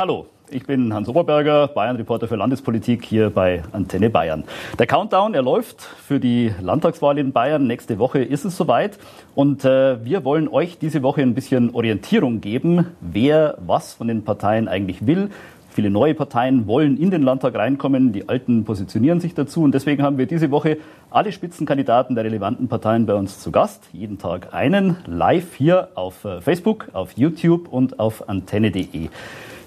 Hallo, ich bin Hans Oberberger, Bayern-Reporter für Landespolitik hier bei Antenne Bayern. Der Countdown, er läuft für die Landtagswahl in Bayern. Nächste Woche ist es soweit. Und äh, wir wollen euch diese Woche ein bisschen Orientierung geben, wer was von den Parteien eigentlich will. Viele neue Parteien wollen in den Landtag reinkommen, die alten positionieren sich dazu. Und deswegen haben wir diese Woche alle Spitzenkandidaten der relevanten Parteien bei uns zu Gast. Jeden Tag einen, live hier auf äh, Facebook, auf YouTube und auf antenne.de.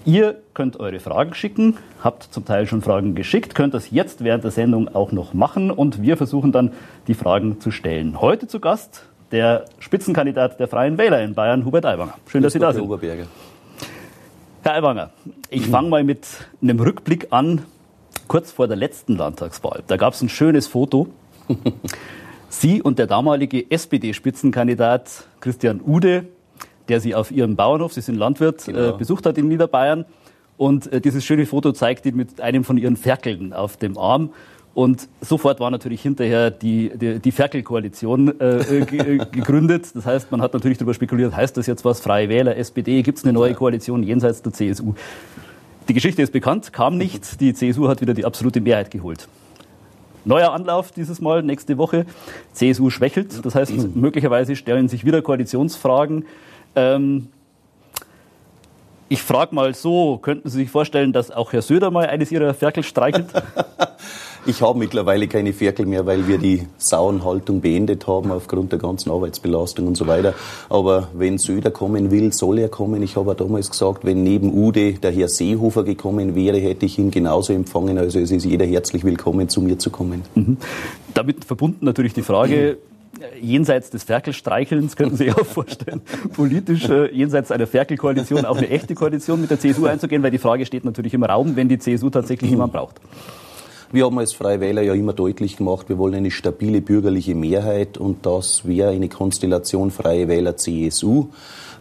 Ihr könnt eure Fragen schicken, habt zum Teil schon Fragen geschickt, könnt das jetzt während der Sendung auch noch machen und wir versuchen dann die Fragen zu stellen. Heute zu Gast der Spitzenkandidat der Freien Wähler in Bayern, Hubert Aiwanger. Schön, dass Sie da sind. Oberberger. Herr Aiwanger, ich fange mal mit einem Rückblick an, kurz vor der letzten Landtagswahl. Da gab es ein schönes Foto. Sie und der damalige SPD-Spitzenkandidat Christian Ude der sie auf ihrem Bauernhof, sie sind Landwirt, äh, genau. äh, besucht hat in Niederbayern. Und äh, dieses schöne Foto zeigt ihn mit einem von ihren Ferkeln auf dem Arm. Und sofort war natürlich hinterher die, die, die Ferkel-Koalition äh, äh, gegründet. Das heißt, man hat natürlich darüber spekuliert, heißt das jetzt was, Freie Wähler, SPD, gibt es eine neue Koalition jenseits der CSU? Die Geschichte ist bekannt, kam nicht. Die CSU hat wieder die absolute Mehrheit geholt. Neuer Anlauf dieses Mal, nächste Woche. CSU schwächelt. Das heißt, möglicherweise stellen sich wieder Koalitionsfragen. Ähm, ich frage mal so, könnten Sie sich vorstellen, dass auch Herr Söder mal eines Ihrer Ferkel streichelt? ich habe mittlerweile keine Ferkel mehr, weil wir die Sauenhaltung beendet haben aufgrund der ganzen Arbeitsbelastung und so weiter. Aber wenn Söder kommen will, soll er kommen. Ich habe damals gesagt, wenn neben Ude der Herr Seehofer gekommen wäre, hätte ich ihn genauso empfangen. Also es ist jeder herzlich willkommen, zu mir zu kommen. Mhm. Damit verbunden natürlich die Frage, jenseits des Ferkelstreichelns, könnten Sie sich auch vorstellen, politisch äh, jenseits einer Ferkelkoalition auch eine echte Koalition mit der CSU einzugehen, weil die Frage steht natürlich im Raum, wenn die CSU tatsächlich jemand braucht. Wir haben als Freie Wähler ja immer deutlich gemacht, wir wollen eine stabile bürgerliche Mehrheit und das wäre eine Konstellation Freie Wähler CSU.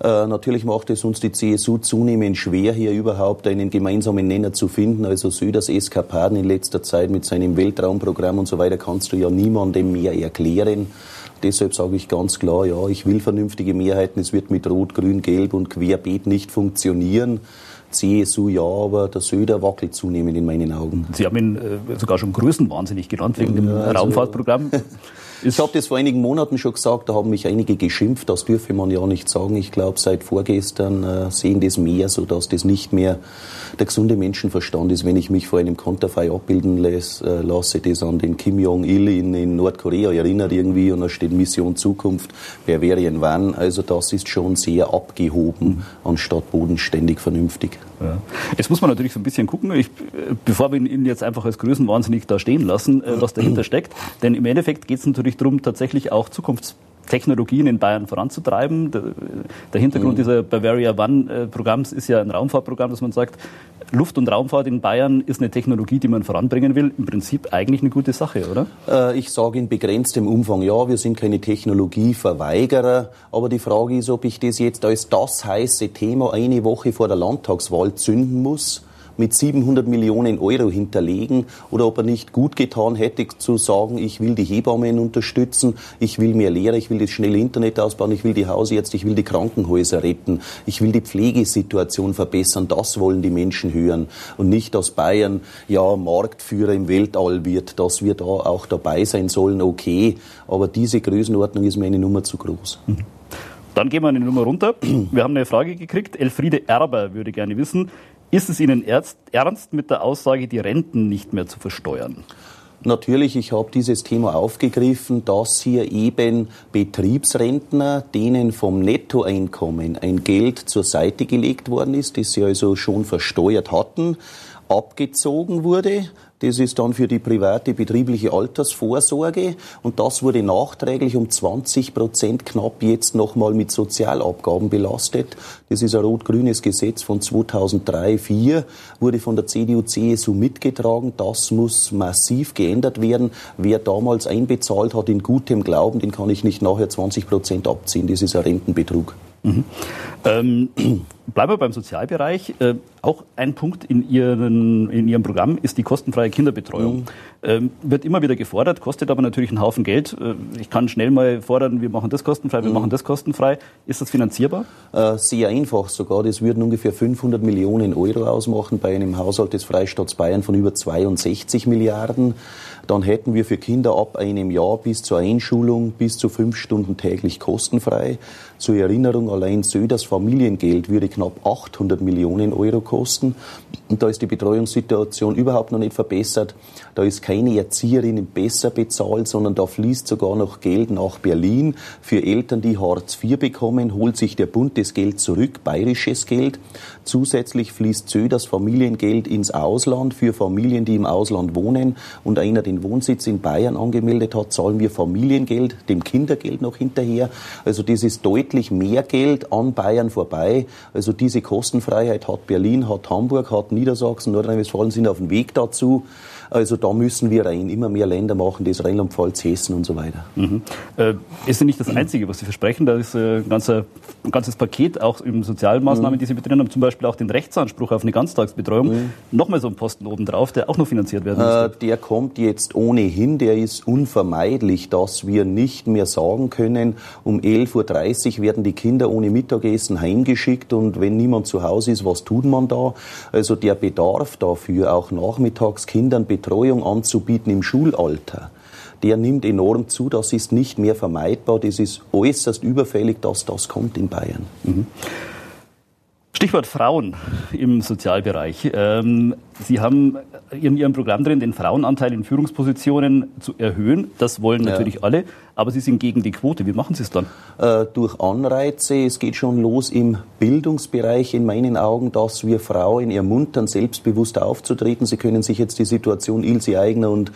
Äh, natürlich macht es uns die CSU zunehmend schwer, hier überhaupt einen gemeinsamen Nenner zu finden. Also Söders Eskapaden in letzter Zeit mit seinem Weltraumprogramm und so weiter kannst du ja niemandem mehr erklären. Deshalb sage ich ganz klar, ja, ich will vernünftige Mehrheiten. Es wird mit Rot, Grün, Gelb und Querbeet nicht funktionieren. CSU ja, aber der Söder wackelt zunehmend in meinen Augen. Sie haben ihn äh, sogar schon größenwahnsinnig genannt wegen dem also, Raumfahrtprogramm. Ich habe das vor einigen Monaten schon gesagt, da haben mich einige geschimpft, das dürfe man ja nicht sagen. Ich glaube, seit vorgestern äh, sehen das mehr, sodass das nicht mehr der gesunde Menschenverstand ist, wenn ich mich vor einem Konterfei abbilden lässt, äh, lasse, das an den Kim Jong-il in, in, Nordkorea erinnert irgendwie und da steht Mission Zukunft, wer wäre ein wann. Also das ist schon sehr abgehoben, anstatt bodenständig vernünftig. Ja. Jetzt muss man natürlich so ein bisschen gucken, ich, bevor wir ihn jetzt einfach als Größenwahnsinnig da stehen lassen, äh, was dahinter steckt. Denn im Endeffekt geht es natürlich darum, tatsächlich auch Zukunfts Technologien in Bayern voranzutreiben. Der, Hintergrund mhm. dieser Bavaria One-Programms ist ja ein Raumfahrtprogramm, dass man sagt, Luft- und Raumfahrt in Bayern ist eine Technologie, die man voranbringen will. Im Prinzip eigentlich eine gute Sache, oder? Äh, ich sage in begrenztem Umfang ja, wir sind keine Technologieverweigerer. Aber die Frage ist, ob ich das jetzt als das heiße Thema eine Woche vor der Landtagswahl zünden muss mit 700 Millionen Euro hinterlegen oder ob er nicht gut getan hätte zu sagen, ich will die Hebammen unterstützen, ich will mehr Lehrer, ich will das schnelle Internet ausbauen, ich will die Hausärzte, ich will die Krankenhäuser retten, ich will die Pflegesituation verbessern. Das wollen die Menschen hören und nicht, dass Bayern ja Marktführer im Weltall wird, dass wir da auch dabei sein sollen, okay, aber diese Größenordnung ist mir eine Nummer zu groß. Dann gehen wir eine Nummer runter. Wir haben eine Frage gekriegt. Elfriede Erber würde gerne wissen, ist es Ihnen ernst mit der Aussage, die Renten nicht mehr zu versteuern? Natürlich, ich habe dieses Thema aufgegriffen, dass hier eben Betriebsrentner, denen vom Nettoeinkommen ein Geld zur Seite gelegt worden ist, das sie also schon versteuert hatten, abgezogen wurde das ist dann für die private betriebliche Altersvorsorge und das wurde nachträglich um 20 Prozent knapp jetzt nochmal mit Sozialabgaben belastet. Das ist ein rot-grünes Gesetz von 2003, 2004, wurde von der CDU-CSU mitgetragen. Das muss massiv geändert werden. Wer damals einbezahlt hat in gutem Glauben, den kann ich nicht nachher 20 Prozent abziehen. Das ist ein Rentenbetrug. Mhm. Ähm, bleiben wir beim Sozialbereich. Äh, auch ein Punkt in, Ihren, in Ihrem Programm ist die kostenfreie Kinderbetreuung. Mhm. Ähm, wird immer wieder gefordert, kostet aber natürlich einen Haufen Geld. Äh, ich kann schnell mal fordern, wir machen das kostenfrei, wir mhm. machen das kostenfrei. Ist das finanzierbar? Äh, sehr einfach sogar. Das würden ungefähr 500 Millionen Euro ausmachen bei einem Haushalt des Freistaats Bayern von über 62 Milliarden dann hätten wir für Kinder ab einem Jahr bis zur Einschulung bis zu fünf Stunden täglich kostenfrei. Zur Erinnerung, allein Söders Familiengeld würde knapp 800 Millionen Euro kosten. Und da ist die Betreuungssituation überhaupt noch nicht verbessert. Da ist keine Erzieherin besser bezahlt, sondern da fließt sogar noch Geld nach Berlin. Für Eltern, die Hartz IV bekommen, holt sich der Bund das Geld zurück, bayerisches Geld. Zusätzlich fließt Söders Familiengeld ins Ausland für Familien, die im Ausland wohnen und einer den Wohnsitz in Bayern angemeldet hat, zahlen wir Familiengeld, dem Kindergeld noch hinterher. Also das ist deutlich mehr Geld an Bayern vorbei. Also diese Kostenfreiheit hat Berlin, hat Hamburg, hat Niedersachsen, Nordrhein-Westfalen sind auf dem Weg dazu. Also da müssen wir rein. Immer mehr Länder machen das, Rheinland-Pfalz, Hessen und so weiter. Mhm. Äh, ist ja nicht das Einzige, was Sie versprechen. Da ist äh, ein, ganzer, ein ganzes Paket auch im Sozialmaßnahmen, mhm. die Sie betrieben haben, zum Beispiel auch den Rechtsanspruch auf eine Ganztagsbetreuung. Mhm. Nochmal so ein Posten obendrauf, der auch noch finanziert werden muss. Äh, der kommt jetzt ohnehin. Der ist unvermeidlich, dass wir nicht mehr sagen können, um 11.30 Uhr werden die Kinder ohne Mittagessen heimgeschickt und wenn niemand zu Hause ist, was tut man da? Also der Bedarf dafür, auch nachmittags Kindern Betreuung anzubieten im Schulalter, der nimmt enorm zu. Das ist nicht mehr vermeidbar. Das ist äußerst überfällig, dass das kommt in Bayern. Mhm. Stichwort Frauen im Sozialbereich. Ähm, Sie haben in Ihrem Programm drin, den Frauenanteil in Führungspositionen zu erhöhen. Das wollen natürlich ja. alle, aber Sie sind gegen die Quote. Wie machen Sie es dann? Äh, durch Anreize. Es geht schon los im Bildungsbereich in meinen Augen, dass wir Frauen ermuntern, selbstbewusst aufzutreten. Sie können sich jetzt die Situation Ilse Eigner und,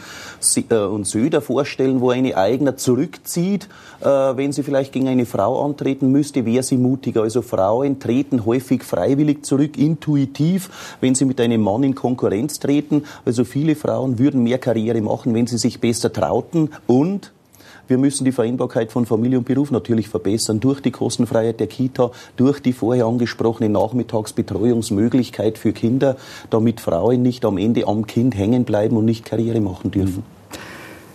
äh, und Söder vorstellen, wo eine Eigner zurückzieht. Äh, wenn sie vielleicht gegen eine Frau antreten müsste, wäre sie mutiger. Also Frauen treten häufig freiwillig zurück, intuitiv, wenn sie mit einem Mann in Konkurrenz treten. Also viele Frauen würden mehr Karriere machen, wenn sie sich besser trauten und wir müssen die Vereinbarkeit von Familie und Beruf natürlich verbessern durch die Kostenfreiheit der Kita, durch die vorher angesprochene Nachmittagsbetreuungsmöglichkeit für Kinder, damit Frauen nicht am Ende am Kind hängen bleiben und nicht Karriere machen dürfen.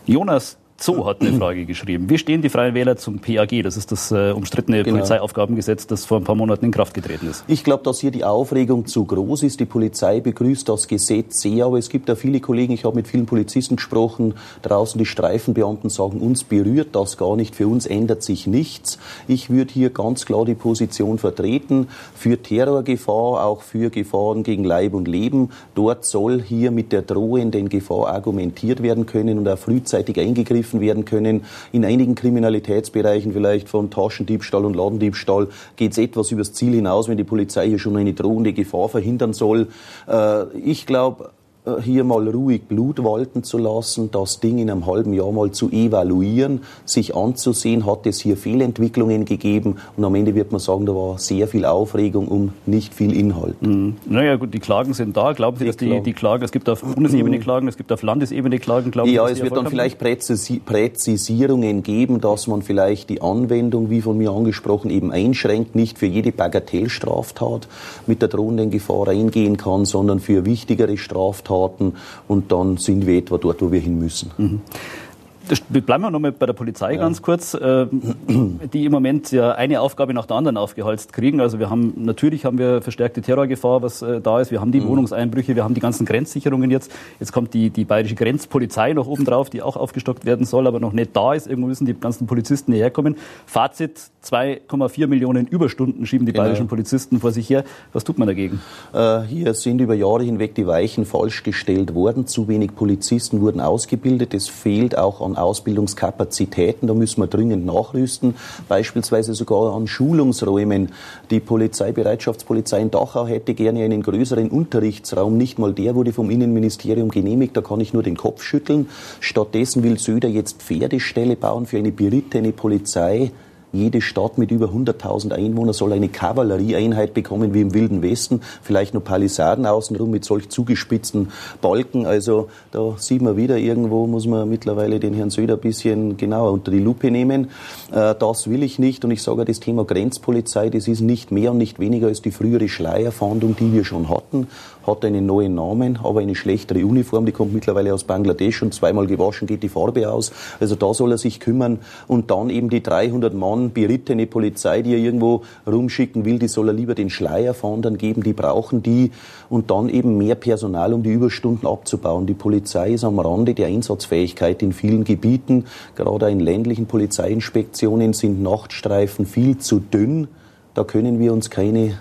Jonas, Zoo hat eine Frage geschrieben. Wie stehen die Freien Wähler zum PAG? Das ist das äh, umstrittene genau. Polizeiaufgabengesetz, das vor ein paar Monaten in Kraft getreten ist. Ich glaube, dass hier die Aufregung zu groß ist. Die Polizei begrüßt das Gesetz sehr, aber es gibt ja viele Kollegen, ich habe mit vielen Polizisten gesprochen, draußen die Streifenbeamten sagen, uns berührt das gar nicht, für uns ändert sich nichts. Ich würde hier ganz klar die Position vertreten, für Terrorgefahr, auch für Gefahren gegen Leib und Leben. Dort soll hier mit der drohenden Gefahr argumentiert werden können und auch frühzeitig eingegriffen gegriffen werden können. In einigen Kriminalitätsbereichen, vielleicht von Taschendiebstahl und Ladendiebstahl, geht es etwas übers Ziel hinaus, wenn die Polizei hier schon eine drohende Gefahr verhindern soll. Äh, ich glaube, hier mal ruhig Blut walten zu lassen, das Ding in einem halben Jahr mal zu evaluieren, sich anzusehen, hat es hier Fehlentwicklungen gegeben und am Ende wird man sagen, da war sehr viel Aufregung um nicht viel Inhalt. Mhm. Naja gut, die Klagen sind da. Glauben Sie, dass die, die Klagen, es gibt auf Bundesebene. Klagen, es gibt auf Landesebene Klagen? Glauben ja, Sie, es wird dann vielleicht Präzisi Präzisierungen geben, dass man vielleicht die Anwendung, wie von mir angesprochen, eben einschränkt, nicht für jede Bagatellstraftat mit der drohenden Gefahr reingehen kann, sondern für wichtigere Straftaten Straftaten und dann sind wir etwa dort, wo wir hin müssen. Mhm. Bleiben wir nochmal bei der Polizei ja. ganz kurz, äh, die im Moment ja eine Aufgabe nach der anderen aufgeholzt kriegen. Also wir haben natürlich haben wir verstärkte Terrorgefahr, was äh, da ist. Wir haben die mhm. Wohnungseinbrüche, wir haben die ganzen Grenzsicherungen jetzt. Jetzt kommt die, die bayerische Grenzpolizei noch oben drauf, die auch aufgestockt werden soll, aber noch nicht da ist. Irgendwo müssen die ganzen Polizisten hierher kommen. Fazit, 2,4 Millionen Überstunden schieben die genau. bayerischen Polizisten vor sich her. Was tut man dagegen? Äh, hier sind über Jahre hinweg die Weichen falsch gestellt worden. Zu wenig Polizisten wurden ausgebildet. Es fehlt auch an Ausbildungskapazitäten. Da müssen wir dringend nachrüsten. Beispielsweise sogar an Schulungsräumen. Die Polizeibereitschaftspolizei in Dachau hätte gerne einen größeren Unterrichtsraum. Nicht mal der wurde vom Innenministerium genehmigt. Da kann ich nur den Kopf schütteln. Stattdessen will Söder jetzt Pferdeställe bauen für eine berittene Polizei Jede Stadt mit über 100.000 Einwohnern soll eine Kavallerieeinheit bekommen wie im Wilden Westen. Vielleicht nur Palisaden außenrum mit solch zugespitzten Balken. Also da sieht man wieder, irgendwo muss man mittlerweile den Herrn Söder ein bisschen genauer unter die Lupe nehmen. Äh, das will ich nicht. Und ich sage, das Thema Grenzpolizei, das ist nicht mehr und nicht weniger als die frühere Schleierfahndung, die wir schon hatten hat einen neuen Namen, aber eine schlechtere Uniform. Die kommt mittlerweile aus Bangladesch und zweimal gewaschen geht die Farbe aus. Also da soll er sich kümmern. Und dann eben die 300 Mann berittene Polizei, die er irgendwo rumschicken will, die soll er lieber den Schleierfahndern geben. Die brauchen die. Und dann eben mehr Personal, um die Überstunden abzubauen. Die Polizei ist am Rande der Einsatzfähigkeit in vielen Gebieten. Gerade in ländlichen Polizeiinspektionen sind Nachtstreifen viel zu dünn. Da können wir uns keine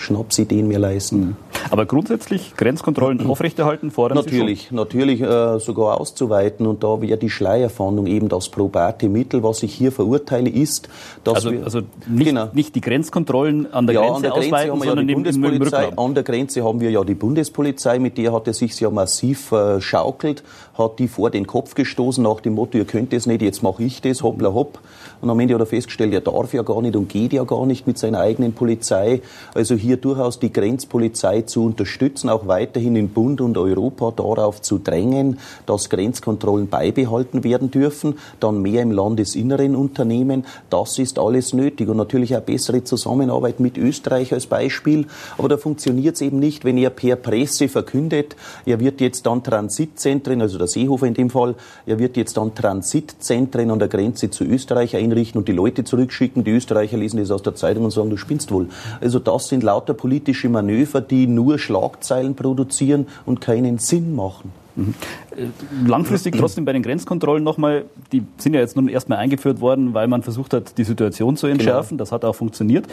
Schnapsideen mehr leisten. Mhm. Aber grundsätzlich Grenzkontrollen aufrechterhalten, fordern natürlich, Sie Natürlich, äh, sogar auszuweiten. Und da wäre die Schleierfahndung eben das probate Mittel. Was ich hier verurteile, ist, dass also, wir... Also nicht, genau. nicht die Grenzkontrollen an der ja, Grenze an der Grenze ausweiten, haben wir sondern ja die Bundespolizei. Im, im an der Grenze haben wir ja die Bundespolizei, mit der hat er sich ja massiv äh, schaukelt, hat die vor den Kopf gestoßen nach dem Motto, ihr könnt es nicht, jetzt mache ich das, hoppla hopp. Und am Ende hat er festgestellt, er darf ja gar nicht und geht ja gar nicht mit seiner eigenen Polizei. Also hier durchaus die Grenzpolizei zu unterstützen, auch weiterhin in Bund und Europa darauf zu drängen, dass Grenzkontrollen beibehalten werden dürfen, dann mehr im Landesinneren unternehmen. Das ist alles nötig und natürlich auch bessere Zusammenarbeit mit Österreich als Beispiel. Aber da funktioniert es eben nicht, wenn er per Presse verkündet, er wird jetzt dann Transitzentren, also der Seehofer in dem Fall, er wird jetzt dann Transitzentren an der Grenze zu Österreich einrichten und die Leute zurückschicken. Die Österreicher lesen das aus der Zeitung und sagen, du spinnst wohl. Also das sind lauter politische Manöver, die nur Schlagzeilen produzieren und keinen Sinn machen. Mhm. Äh, langfristig trotzdem bei den Grenzkontrollen nochmal, die sind ja jetzt nun erstmal eingeführt worden, weil man versucht hat, die Situation zu entschärfen. Genau. Das hat auch funktioniert.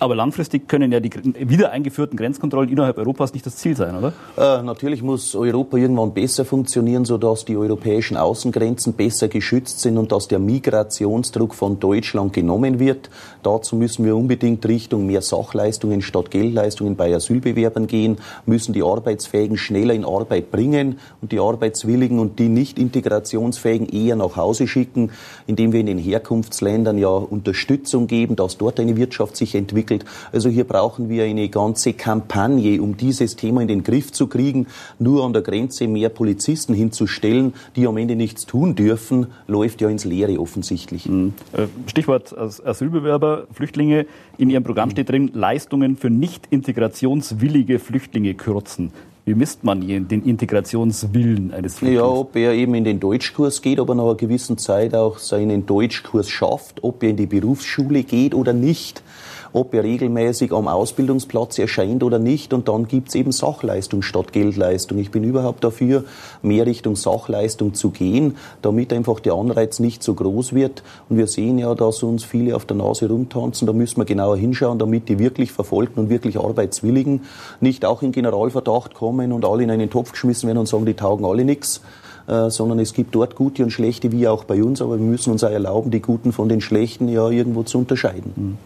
Aber langfristig können ja die wieder eingeführten Grenzkontrollen innerhalb Europas nicht das Ziel sein, oder? Äh, natürlich muss Europa irgendwann besser funktionieren, sodass die europäischen Außengrenzen besser geschützt sind und dass der Migrationsdruck von Deutschland genommen wird. Dazu müssen wir unbedingt Richtung mehr Sachleistungen statt Geldleistungen bei Asylbewerbern gehen, müssen die Arbeitsfähigen schneller in Arbeit bringen und die Arbeitswilligen und die nicht integrationsfähigen eher nach Hause schicken, indem wir in den Herkunftsländern ja Unterstützung geben, dass dort eine Wirtschaft sich entwickelt entwickelt. Also hier brauchen wir eine ganze Kampagne, um dieses Thema in den Griff zu kriegen. Nur an der Grenze mehr Polizisten hinzustellen, die am Ende nichts tun dürfen, läuft ja ins Leere offensichtlich. Mhm. Äh, Stichwort Asylbewerber, Flüchtlinge. In Ihrem Programm steht drin, Leistungen für nicht integrationswillige Flüchtlinge kürzen. Wie misst man den Integrationswillen eines Flüchtlings? Ja, ob er eben in den Deutschkurs geht, ob er nach einer gewissen Zeit auch seinen Deutschkurs schafft, ob er in die Berufsschule geht oder nicht ob er regelmäßig am Ausbildungsplatz erscheint oder nicht. Und dann gibt es eben Sachleistung statt Geldleistung. Ich bin überhaupt dafür, mehr Richtung Sachleistung zu gehen, damit einfach der Anreiz nicht so groß wird. Und wir sehen ja, dass uns viele auf der Nase rumtanzen. Da müssen wir genauer hinschauen, damit die wirklich Verfolgten und wirklich Arbeitswilligen nicht auch in Generalverdacht kommen und alle in einen Topf geschmissen werden und sagen, die taugen alle nichts äh, sondern es gibt dort gute und schlechte, wie auch bei uns, aber wir müssen uns auch erlauben, die Guten von den Schlechten ja irgendwo zu unterscheiden. Mhm.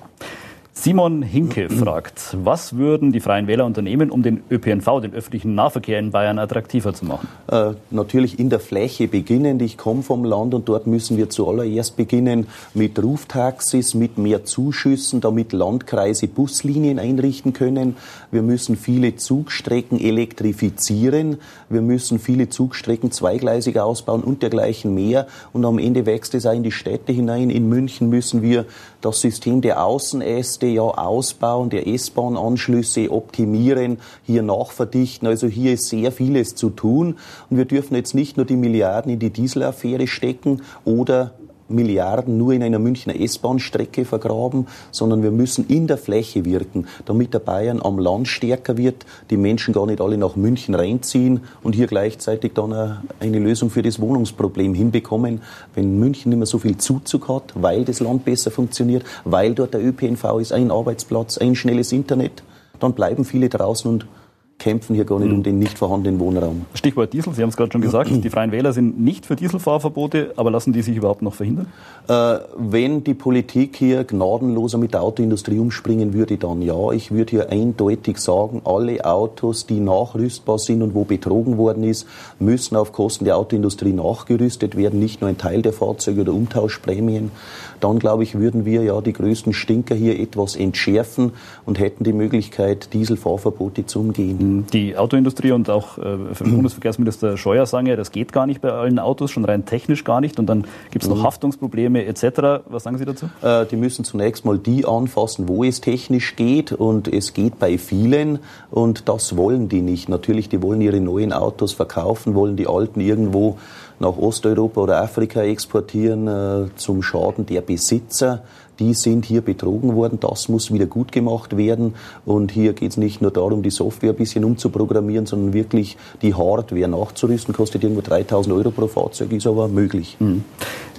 Simon Hinke fragt, was würden die Freien Wähler unternehmen, um den ÖPNV, den öffentlichen Nahverkehr in Bayern attraktiver zu machen? Äh, natürlich in der Fläche beginnend. Ich komme vom Land und dort müssen wir zuallererst beginnen mit Ruftaxis, mit mehr Zuschüssen, damit Landkreise Buslinien einrichten können. Wir müssen viele Zugstrecken elektrifizieren. Wir müssen viele Zugstrecken zweigleisig ausbauen und dergleichen mehr. Und am Ende wächst es auch in die Städte hinein. In München müssen wir das System der Außenäste ja ausbauen, der S-Bahn-Anschlüsse optimieren, hier nachverdichten. Also hier ist sehr vieles zu tun. Und wir dürfen jetzt nicht nur die Milliarden in die Dieselaffäre stecken oder Milliarden nur in einer Münchner S-Bahn-Strecke vergraben, sondern wir müssen in der Fläche wirken, damit der Bayern am Land stärker wird, die Menschen gar nicht alle nach München reinziehen und hier gleichzeitig dann eine Lösung für das Wohnungsproblem hinbekommen. Wenn München nicht mehr so viel Zuzug hat, weil das Land besser funktioniert, weil dort der ÖPNV ist, ein Arbeitsplatz, ein schnelles Internet, dann bleiben viele draußen und kämpfen hier gar nicht mhm. um den nicht vorhandenen Wohnraum. Stichwort Diesel, Sie haben es gerade schon gesagt, die Freien Wähler sind nicht für Dieselfahrverbote, aber lassen die sich überhaupt noch verhindern? Äh, wenn die Politik hier gnadenloser mit der Autoindustrie umspringen würde, dann ja. Ich würde hier eindeutig sagen, alle Autos, die nachrüstbar sind und wo betrogen worden ist, müssen auf Kosten der Autoindustrie nachgerüstet werden, nicht nur ein Teil der Fahrzeuge oder Umtauschprämien. Dann, glaube ich, würden wir ja die größten Stinker hier etwas entschärfen und hätten die Möglichkeit, Dieselfahrverbote zu umgehen. Die Autoindustrie und auch äh, Bundesverkehrsminister Scheuer sagen ja, das geht gar nicht bei allen Autos, schon rein technisch gar nicht. Und dann gibt es noch mhm. Haftungsprobleme etc. Was sagen Sie dazu? Äh, die müssen zunächst mal die anfassen, wo es technisch geht. Und es geht bei vielen. Und das wollen die nicht. Natürlich, die wollen ihre neuen Autos verkaufen, wollen die alten irgendwo nach Osteuropa oder Afrika exportieren äh, zum Schaden der Besitzer. Die sind hier betrogen worden. Das muss wieder gut gemacht werden. Und hier geht es nicht nur darum, die Software ein bisschen umzuprogrammieren, sondern wirklich die Hardware nachzurüsten. Kostet irgendwo 3000 Euro pro Fahrzeug, ist aber möglich. Mhm.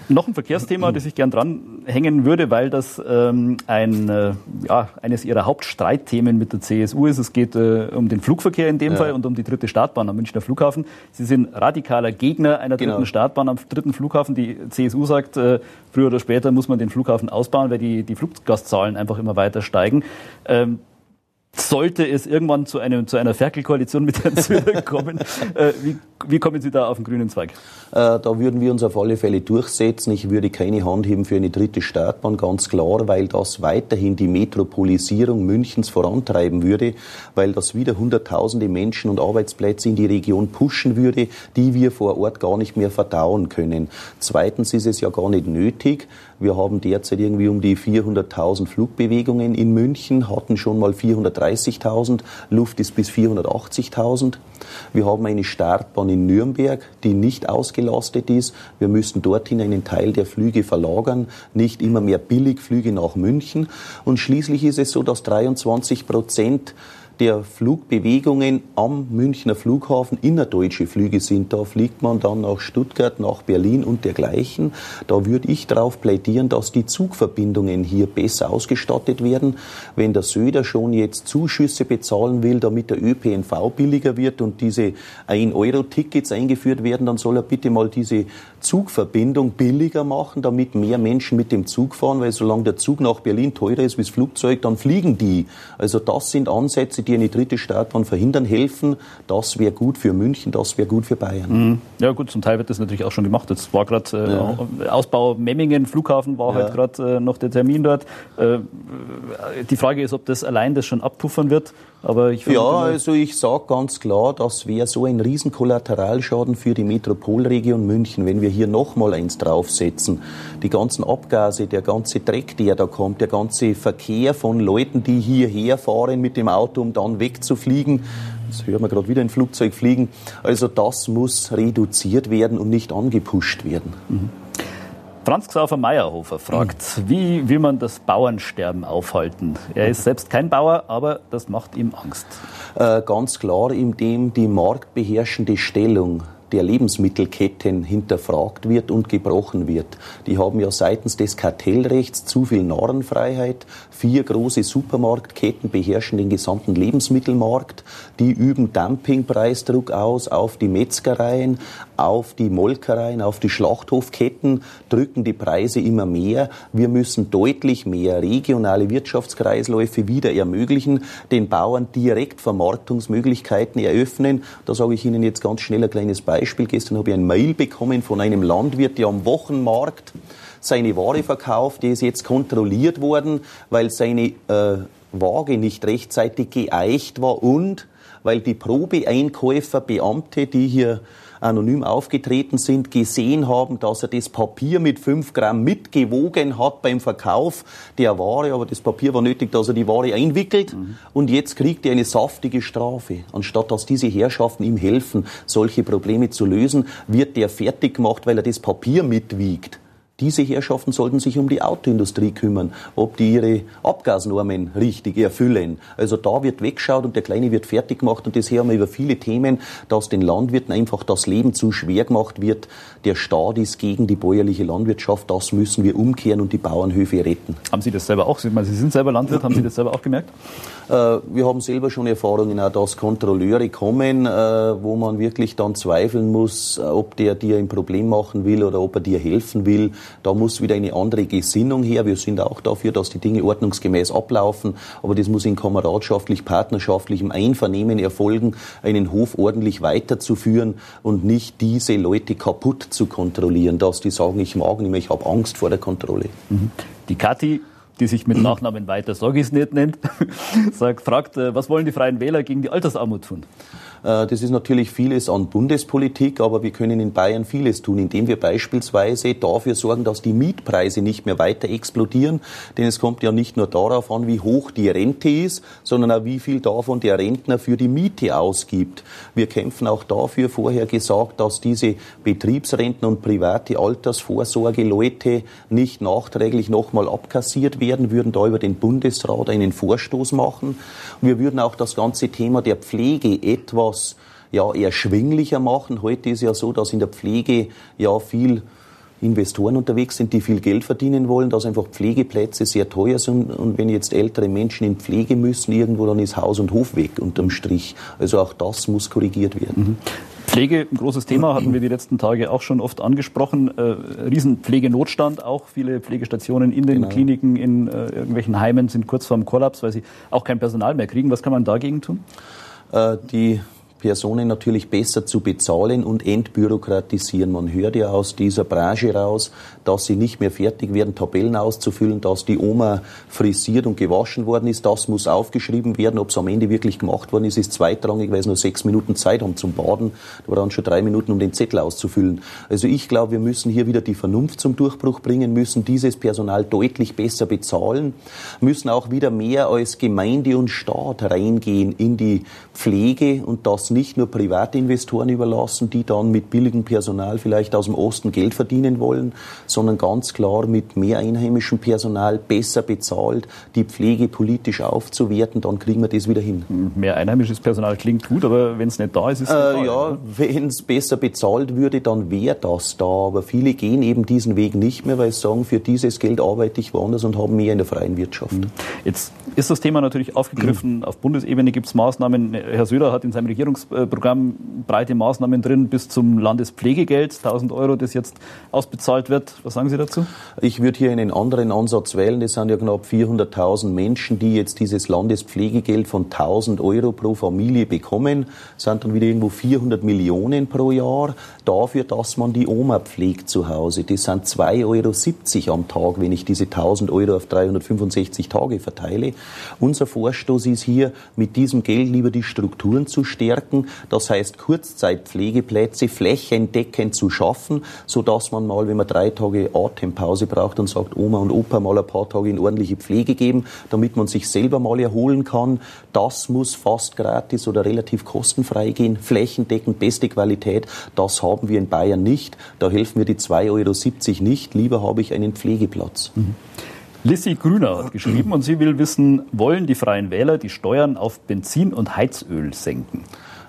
Noch ein Verkehrsthema, das ich gern dranhängen würde, weil das ähm, ein, äh, ja, eines Ihrer Hauptstreitthemen mit der CSU ist. Es geht äh, um den Flugverkehr in dem ja. Fall und um die dritte Startbahn am Münchner Flughafen. Sie sind radikaler Gegner einer dritten genau. Startbahn am dritten Flughafen. Die CSU sagt, äh, früher oder später muss man den Flughafen ausbauen, weil die, die Fluggastzahlen einfach immer weiter steigen. Ähm, sollte es irgendwann zu, einem, zu einer Ferkelkoalition mit Herrn Söder kommen, äh, wie, wie kommen Sie da auf den grünen Zweig? Äh, da würden wir uns auf alle Fälle durchsetzen. Ich würde keine Hand heben für eine dritte Startbahn, ganz klar, weil das weiterhin die Metropolisierung Münchens vorantreiben würde, weil das wieder Hunderttausende Menschen und Arbeitsplätze in die Region pushen würde, die wir vor Ort gar nicht mehr verdauen können. Zweitens ist es ja gar nicht nötig. Wir haben derzeit irgendwie um die 400.000 Flugbewegungen in München, hatten schon mal 430.000, Luft ist bis 480.000. Wir haben eine Startbahn in Nürnberg, die nicht ausgelastet ist. Wir müssen dorthin einen Teil der Flüge verlagern, nicht immer mehr Billigflüge nach München. Und schließlich ist es so, dass 23 Prozent der Flugbewegungen am Münchner Flughafen innerdeutsche Flüge sind. Da fliegt man dann nach Stuttgart, nach Berlin und dergleichen. Da würde ich darauf plädieren, dass die Zugverbindungen hier besser ausgestattet werden. Wenn der Söder schon jetzt Zuschüsse bezahlen will, damit der ÖPNV billiger wird und diese 1-Euro-Tickets eingeführt werden, dann soll er bitte mal diese Zugverbindung billiger machen, damit mehr Menschen mit dem Zug fahren, weil solange der Zug nach Berlin teurer ist wie das Flugzeug, dann fliegen die. Also das sind Ansätze, die eine dritte Startbahn verhindern helfen. Das wäre gut für München, das wäre gut für Bayern. Mhm. Ja gut, zum Teil wird das natürlich auch schon gemacht. Jetzt war gerade äh, ja. Ausbau Memmingen, Flughafen war ja. halt gerade äh, noch der Termin dort. Äh, die Frage ist, ob das allein das schon abpuffern wird. Aber ich ja, also ich sage ganz klar, das wäre so ein riesen Kollateralschaden für die Metropolregion München, wenn wir hier nochmal eins draufsetzen. Die ganzen Abgase, der ganze Dreck, der da kommt, der ganze Verkehr von Leuten, die hierher fahren mit dem Auto, um dann wegzufliegen. Das hören wir gerade wieder ein Flugzeug fliegen. Also das muss reduziert werden und nicht angepusht werden. Mhm. Franz Xaver Meyerhofer fragt, mhm. wie will man das Bauernsterben aufhalten? Er ist selbst kein Bauer, aber das macht ihm Angst. Äh, ganz klar, indem die marktbeherrschende Stellung der Lebensmittelketten hinterfragt wird und gebrochen wird. Die haben ja seitens des Kartellrechts zu viel Narrenfreiheit. Vier große Supermarktketten beherrschen den gesamten Lebensmittelmarkt. Die üben Dumpingpreisdruck aus auf die Metzgereien, auf die Molkereien, auf die Schlachthofketten, drücken die Preise immer mehr. Wir müssen deutlich mehr regionale Wirtschaftskreisläufe wieder ermöglichen, den Bauern direkt Vermarktungsmöglichkeiten eröffnen. Da sage ich Ihnen jetzt ganz schnell ein kleines Beispiel. Gestern habe ich ein Mail bekommen von einem Landwirt, der am Wochenmarkt seine Ware verkauft, die ist jetzt kontrolliert worden, weil seine äh, Waage nicht rechtzeitig geeicht war und weil die Probeeinkäufer, Beamte, die hier anonym aufgetreten sind, gesehen haben, dass er das Papier mit fünf Gramm mitgewogen hat beim Verkauf der Ware, aber das Papier war nötig, dass er die Ware einwickelt mhm. und jetzt kriegt er eine saftige Strafe. Anstatt dass diese Herrschaften ihm helfen, solche Probleme zu lösen, wird der fertig gemacht, weil er das Papier mitwiegt. Diese Herrschaften sollten sich um die Autoindustrie kümmern, ob die ihre Abgasnormen richtig erfüllen. Also da wird weggeschaut und der Kleine wird fertig gemacht und das haben wir über viele Themen, dass den Landwirten einfach das Leben zu schwer gemacht wird. Der Staat ist gegen die bäuerliche Landwirtschaft, das müssen wir umkehren und die Bauernhöfe retten. Haben Sie das selber auch? Sie sind selber Landwirt, haben Sie das selber auch gemerkt? Äh, wir haben selber schon Erfahrungen, auch dass Kontrolleure kommen, äh, wo man wirklich dann zweifeln muss, ob der dir ein Problem machen will oder ob er dir helfen will. Da muss wieder eine andere Gesinnung her. Wir sind auch dafür, dass die Dinge ordnungsgemäß ablaufen, aber das muss in kameradschaftlich, partnerschaftlichem Einvernehmen erfolgen, einen Hof ordentlich weiterzuführen und nicht diese Leute kaputt zu kontrollieren, dass die sagen, ich mag nicht mehr, ich habe Angst vor der Kontrolle. Mhm. Die Kathi die sich mit Nachnamen weiter Sorgis nicht nennt, sagt, fragt, äh, was wollen die Freien Wähler gegen die Altersarmut tun? Äh, das ist natürlich vieles an Bundespolitik, aber wir können in Bayern vieles tun, indem wir beispielsweise dafür sorgen, dass die Mietpreise nicht mehr weiter explodieren. Denn es kommt ja nicht nur darauf an, wie hoch die Rente ist, sondern auch wie viel davon der Rentner für die Miete ausgibt. Wir kämpfen auch dafür, vorher gesagt, dass diese Betriebsrenten und private Altersvorsorge Leute nicht nachträglich nochmal abkassiert werden, würden da über den Bundesrat einen Vorstoß machen. wir würden auch das ganze Thema der Pflege etwas etwas ja, erschwinglicher machen. Heute ist ja so, dass in der Pflege ja viel Investoren unterwegs sind, die viel Geld verdienen wollen, dass einfach Pflegeplätze sehr teuer sind. Und wenn jetzt ältere Menschen in Pflege müssen, irgendwo, dann ist Haus und Hof weg unterm Strich. Also auch das muss korrigiert werden. Mhm. Pflege, ein großes Thema, hatten wir die letzten Tage auch schon oft angesprochen. Äh, Riesenpflegenotstand, auch viele Pflegestationen in den genau. Kliniken, in äh, irgendwelchen Heimen sind kurz vorm Kollaps, weil sie auch kein Personal mehr kriegen. Was kann man dagegen tun? Äh, die Personen natürlich besser zu bezahlen und entbürokratisieren. Man hört ja aus dieser Branche raus, dass sie nicht mehr fertig werden, Tabellen auszufüllen, dass die Oma frisiert und gewaschen worden ist. Das muss aufgeschrieben werden. Ob es am Ende wirklich gemacht worden ist, ist zweitrangig, weil es nur sechs Minuten Zeit haben zum Baden. Da war dann schon drei Minuten, um den Zettel auszufüllen. Also ich glaube, wir müssen hier wieder die Vernunft zum Durchbruch bringen, müssen dieses Personal deutlich besser bezahlen, müssen auch wieder mehr als Gemeinde und Staat reingehen in die Pflege und das nicht nur Privatinvestoren überlassen, die dann mit billigem Personal vielleicht aus dem Osten Geld verdienen wollen, sondern ganz klar mit mehr einheimischem Personal besser bezahlt, die Pflege politisch aufzuwerten, dann kriegen wir das wieder hin. Mehr einheimisches Personal klingt gut, aber wenn es nicht da ist, ist es äh, nicht. Ja, wenn es besser bezahlt würde, dann wäre das da. Aber viele gehen eben diesen Weg nicht mehr, weil sie sagen, für dieses Geld arbeite ich woanders und haben mehr in der freien Wirtschaft. Mhm. Jetzt ist das Thema natürlich aufgegriffen. Mhm. Auf Bundesebene gibt es Maßnahmen. Herr Söder hat in seinem Regierungs Programm breite Maßnahmen drin bis zum Landespflegegeld, 1000 Euro, das jetzt ausbezahlt wird. Was sagen Sie dazu? Ich würde hier einen anderen Ansatz wählen. Das sind ja knapp 400.000 Menschen, die jetzt dieses Landespflegegeld von 1000 Euro pro Familie bekommen. Das sind dann wieder irgendwo 400 Millionen pro Jahr dafür, dass man die Oma pflegt zu Hause. Das sind 2,70 Euro am Tag, wenn ich diese 1000 Euro auf 365 Tage verteile. Unser Vorstoß ist hier, mit diesem Geld lieber die Strukturen zu stärken, das heißt Kurzzeitpflegeplätze flächendeckend zu schaffen, so dass man mal, wenn man drei Tage Atempause braucht und sagt, Oma und Opa mal ein paar Tage in ordentliche Pflege geben, damit man sich selber mal erholen kann. Das muss fast gratis oder relativ kostenfrei gehen, flächendeckend, beste Qualität. Das haben wir in Bayern nicht. Da helfen mir die 2,70 Euro nicht. Lieber habe ich einen Pflegeplatz. Mhm. Lissy Grüner hat geschrieben und sie will wissen, wollen die Freien Wähler die Steuern auf Benzin und Heizöl senken?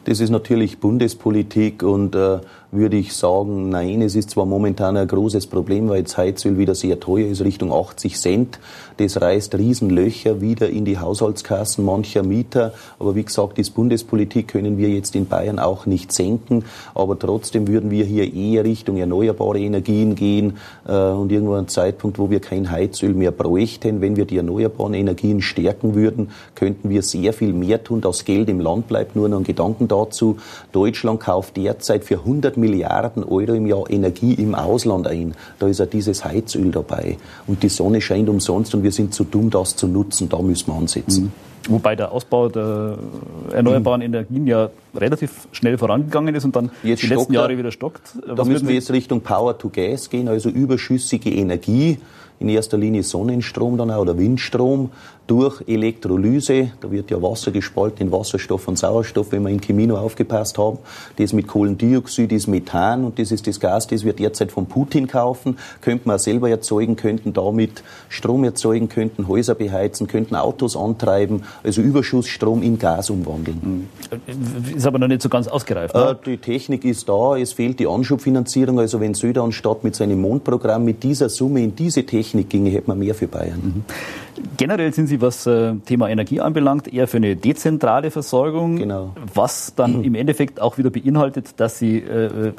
Das ist natürlich Bundespolitik und äh, würde ich sagen, nein, es ist zwar momentan ein großes Problem, weil das Heizöl wieder sehr teuer ist, Richtung 80 Cent. Das reißt Riesenlöcher wieder in die Haushaltskassen mancher Mieter. Aber wie gesagt, das Bundespolitik können wir jetzt in Bayern auch nicht senken. Aber trotzdem würden wir hier eher Richtung erneuerbare Energien gehen äh, und irgendwo ein Zeitpunkt, wo wir kein Heizöl mehr bräuchten. Wenn wir die erneuerbaren Energien stärken würden, könnten wir sehr viel mehr tun. Das Geld im Land bleibt nur noch ein Gedanken dazu. Deutschland kauft derzeit für 100 Milliarden Euro im Jahr Energie im Ausland ein. Da ist ja dieses Heizöl dabei. Und die Sonne scheint umsonst und wir sind zu dumm, das zu nutzen. Da müssen wir ansetzen. Mhm. Wobei der Ausbau der erneuerbaren mhm. Energien ja relativ schnell vorangegangen ist und dann jetzt die letzten Jahre wieder stockt. Da müssen wir jetzt Richtung Power to Gas gehen, also überschüssige Energie in erster Linie Sonnenstrom dann auch oder Windstrom durch Elektrolyse. Da wird ja Wasser gespalten in Wasserstoff und Sauerstoff, wenn wir in Chemino aufgepasst haben. Das mit Kohlendioxid ist Methan und das ist das Gas, das wir derzeit von Putin kaufen. Könnten wir auch selber erzeugen, könnten damit Strom erzeugen, könnten Häuser beheizen, könnten Autos antreiben, also Überschussstrom in Gas umwandeln. Hm. Ist aber noch nicht so ganz ausgereift. Ne? Äh, die Technik ist da, es fehlt die Anschubfinanzierung. Also wenn Söder anstatt mit seinem Mondprogramm mit dieser Summe in diese Technik ginge, hätte man mehr für Bayern. Mhm. Generell sind Sie, was äh, Thema Energie anbelangt, eher für eine dezentrale Versorgung, genau. was dann mhm. im Endeffekt auch wieder beinhaltet, dass Sie äh, äh,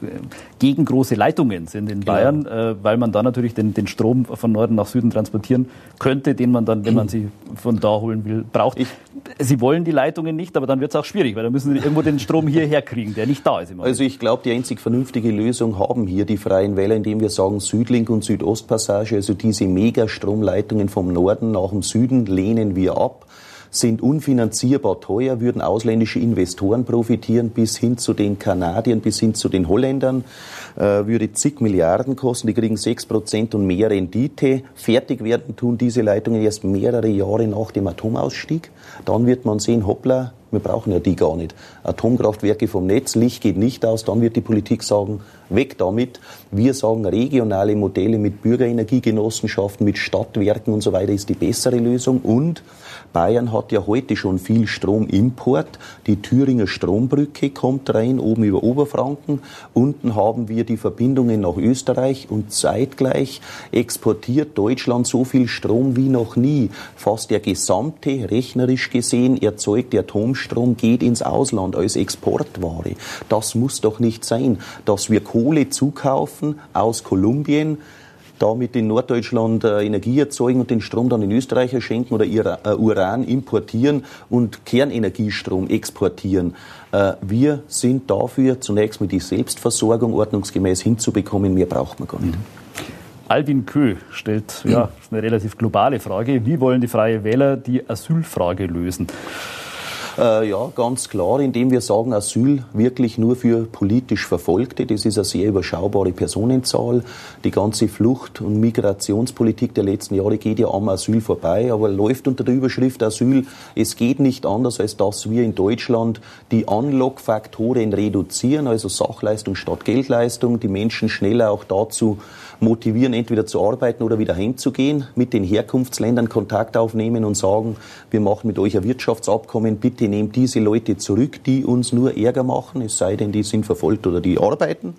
gegen große Leitungen sind in genau. Bayern, äh, weil man da natürlich den, den Strom von Norden nach Süden transportieren könnte, den man dann, wenn man sie von da holen will, braucht. Ich, sie wollen die Leitungen nicht, aber dann wird es auch schwierig, weil dann müssen Sie irgendwo den Strom hierher kriegen, der nicht da ist. also ich glaube, die einzig vernünftige Lösung haben hier die Freien Wähler, indem wir sagen Südlink und Südostpassage, also diese Megastromleitungen vom Norden nach dem Süden lehnen wir ab sind unfinanzierbar teuer, würden ausländische Investoren profitieren, bis hin zu den Kanadiern, bis hin zu den Holländern, äh, würde zig Milliarden kosten, die kriegen sechs Prozent und mehr Rendite. Fertig werden tun diese Leitungen erst mehrere Jahre nach dem Atomausstieg. Dann wird man sehen, hoppla, wir brauchen ja die gar nicht. Atomkraftwerke vom Netz, Licht geht nicht aus, dann wird die Politik sagen, weg damit. Wir sagen, regionale Modelle mit Bürgerenergiegenossenschaften, mit Stadtwerken und so weiter ist die bessere Lösung. Und Bayern hat ja heute schon viel Stromimport. Die Thüringer Strombrücke kommt rein, oben über Oberfranken. Unten haben wir die Verbindungen nach Österreich und zeitgleich exportiert Deutschland so viel Strom wie noch nie. Fast der gesamte, rechnerisch gesehen, erzeugte Atomstrom geht ins Ausland als Exportware. Das muss doch nicht sein, dass wir Kohle zukaufen aus Kolumbien, damit in Norddeutschland äh, Energie erzeugen und den Strom dann in Österreich schenken oder äh, Uran importieren und Kernenergiestrom exportieren. Äh, wir sind dafür, zunächst mit die Selbstversorgung ordnungsgemäß hinzubekommen. Mehr braucht man gar nicht. Albin Köh stellt ja, eine relativ globale Frage. Wie wollen die Freie Wähler die Asylfrage lösen? Äh, ja, ganz klar, indem wir sagen, Asyl wirklich nur für politisch Verfolgte. Das ist eine sehr überschaubare Personenzahl. Die ganze Flucht- und Migrationspolitik der letzten Jahre geht ja am Asyl vorbei, aber läuft unter der Überschrift Asyl. Es geht nicht anders, als dass wir in Deutschland die Unlock-Faktoren reduzieren, also Sachleistung statt Geldleistung, die Menschen schneller auch dazu motivieren, entweder zu arbeiten oder wieder heimzugehen, mit den Herkunftsländern Kontakt aufnehmen und sagen, wir machen mit euch ein Wirtschaftsabkommen, bitte nehmt diese Leute zurück, die uns nur Ärger machen, es sei denn, die sind verfolgt oder die arbeiten.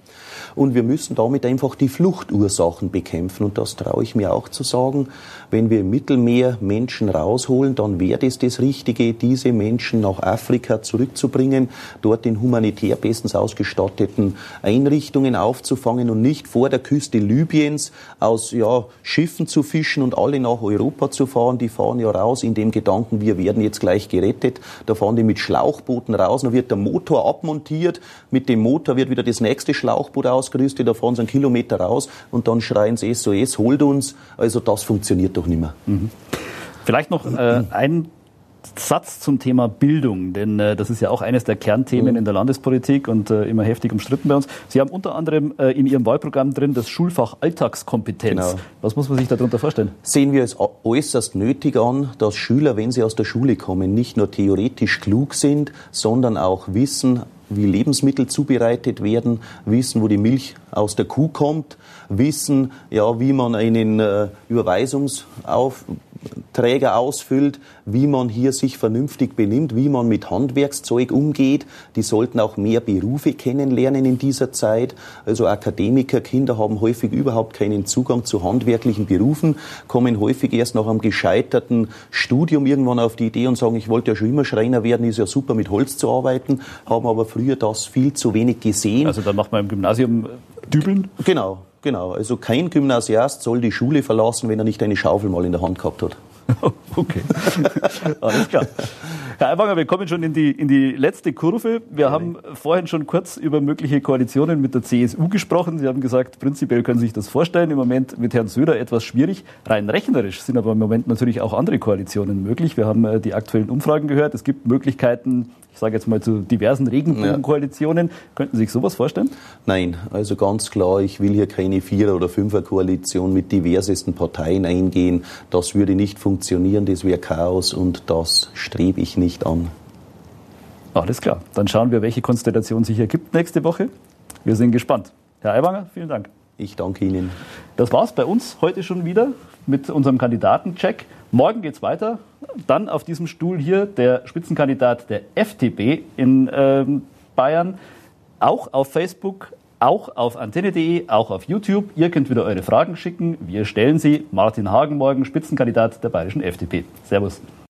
Und wir müssen damit einfach die Fluchtursachen bekämpfen. Und das traue ich mir auch zu sagen. Wenn wir im Mittelmeer Menschen rausholen, dann wäre es das Richtige, diese Menschen nach Afrika zurückzubringen, dort in humanitär bestens ausgestatteten Einrichtungen aufzufangen und nicht vor der Küste Libyens aus ja, Schiffen zu fischen und alle nach Europa zu fahren. Die fahren ja raus in dem Gedanken, wir werden jetzt gleich gerettet. Da fahren die mit Schlauchbooten raus, dann wird der Motor abmontiert. Mit dem Motor wird wieder das nächste Schlauchboot aus ausgerüstet, da fahren sie einen Kilometer raus und dann schreien sie SOS, holt uns. Also das funktioniert doch nicht mehr. Mhm. Vielleicht noch äh, ein Satz zum Thema Bildung, denn äh, das ist ja auch eines der Kernthemen mhm. in der Landespolitik und äh, immer heftig umstritten bei uns. Sie haben unter anderem äh, in Ihrem Wahlprogramm drin das Schulfach Alltagskompetenz. Genau. Was muss man sich darunter vorstellen? Sehen wir es äußerst nötig an, dass Schüler, wenn sie aus der Schule kommen, nicht nur theoretisch klug sind, sondern auch wissen, wie Lebensmittel zubereitet werden, wissen, wo die Milch aus der Kuh kommt, wissen, ja, wie man einen äh, Überweisungsauf Träger ausfüllt, wie man hier sich vernünftig benimmt, wie man mit Handwerkszeug umgeht. Die sollten auch mehr Berufe kennenlernen in dieser Zeit. Also Akademikerkinder haben häufig überhaupt keinen Zugang zu handwerklichen Berufen, kommen häufig erst nach einem gescheiterten Studium irgendwann auf die Idee und sagen, ich wollte ja schon immer Schreiner werden, ist ja super mit Holz zu arbeiten, haben aber früher das viel zu wenig gesehen. Also da macht man im Gymnasium Dübeln? Genau, Genau, also kein Gymnasiast soll die Schule verlassen, wenn er nicht eine Schaufel mal in der Hand gehabt hat. okay, alles klar. Herr Aiwanger, wir kommen schon in die, in die letzte Kurve. Wir haben vorhin schon kurz über mögliche Koalitionen mit der CSU gesprochen. Sie haben gesagt, prinzipiell können Sie sich das vorstellen. Im Moment mit Herrn Söder etwas schwierig. Rein rechnerisch sind aber im Moment natürlich auch andere Koalitionen möglich. Wir haben äh, die aktuellen Umfragen gehört. Es gibt Möglichkeiten, ich sage jetzt mal zu diversen Regenbogenkoalitionen. Ja. Könnten Sie sich sowas vorstellen? Nein, also ganz klar, ich will hier keine Vierer- oder Fünfer-Koalition mit diversesten Parteien eingehen. Das würde nicht funktionieren, das wäre Chaos und das strebe ich nicht an. Alles klar. Dann schauen wir, welche Konstellation sich ergibt nächste Woche. Wir sind gespannt. Herr Aiwanger, vielen Dank. Ich danke Ihnen. Das war's bei uns heute schon wieder mit unserem Kandidatencheck. Morgen geht's weiter. Dann auf diesem Stuhl hier der Spitzenkandidat der FDP in ähm, Bayern. Auch auf Facebook, auch auf antenne.de, auch auf YouTube. Ihr könnt wieder eure Fragen schicken. Wir stellen sie. Martin Hagen morgen, Spitzenkandidat der bayerischen FDP. Servus.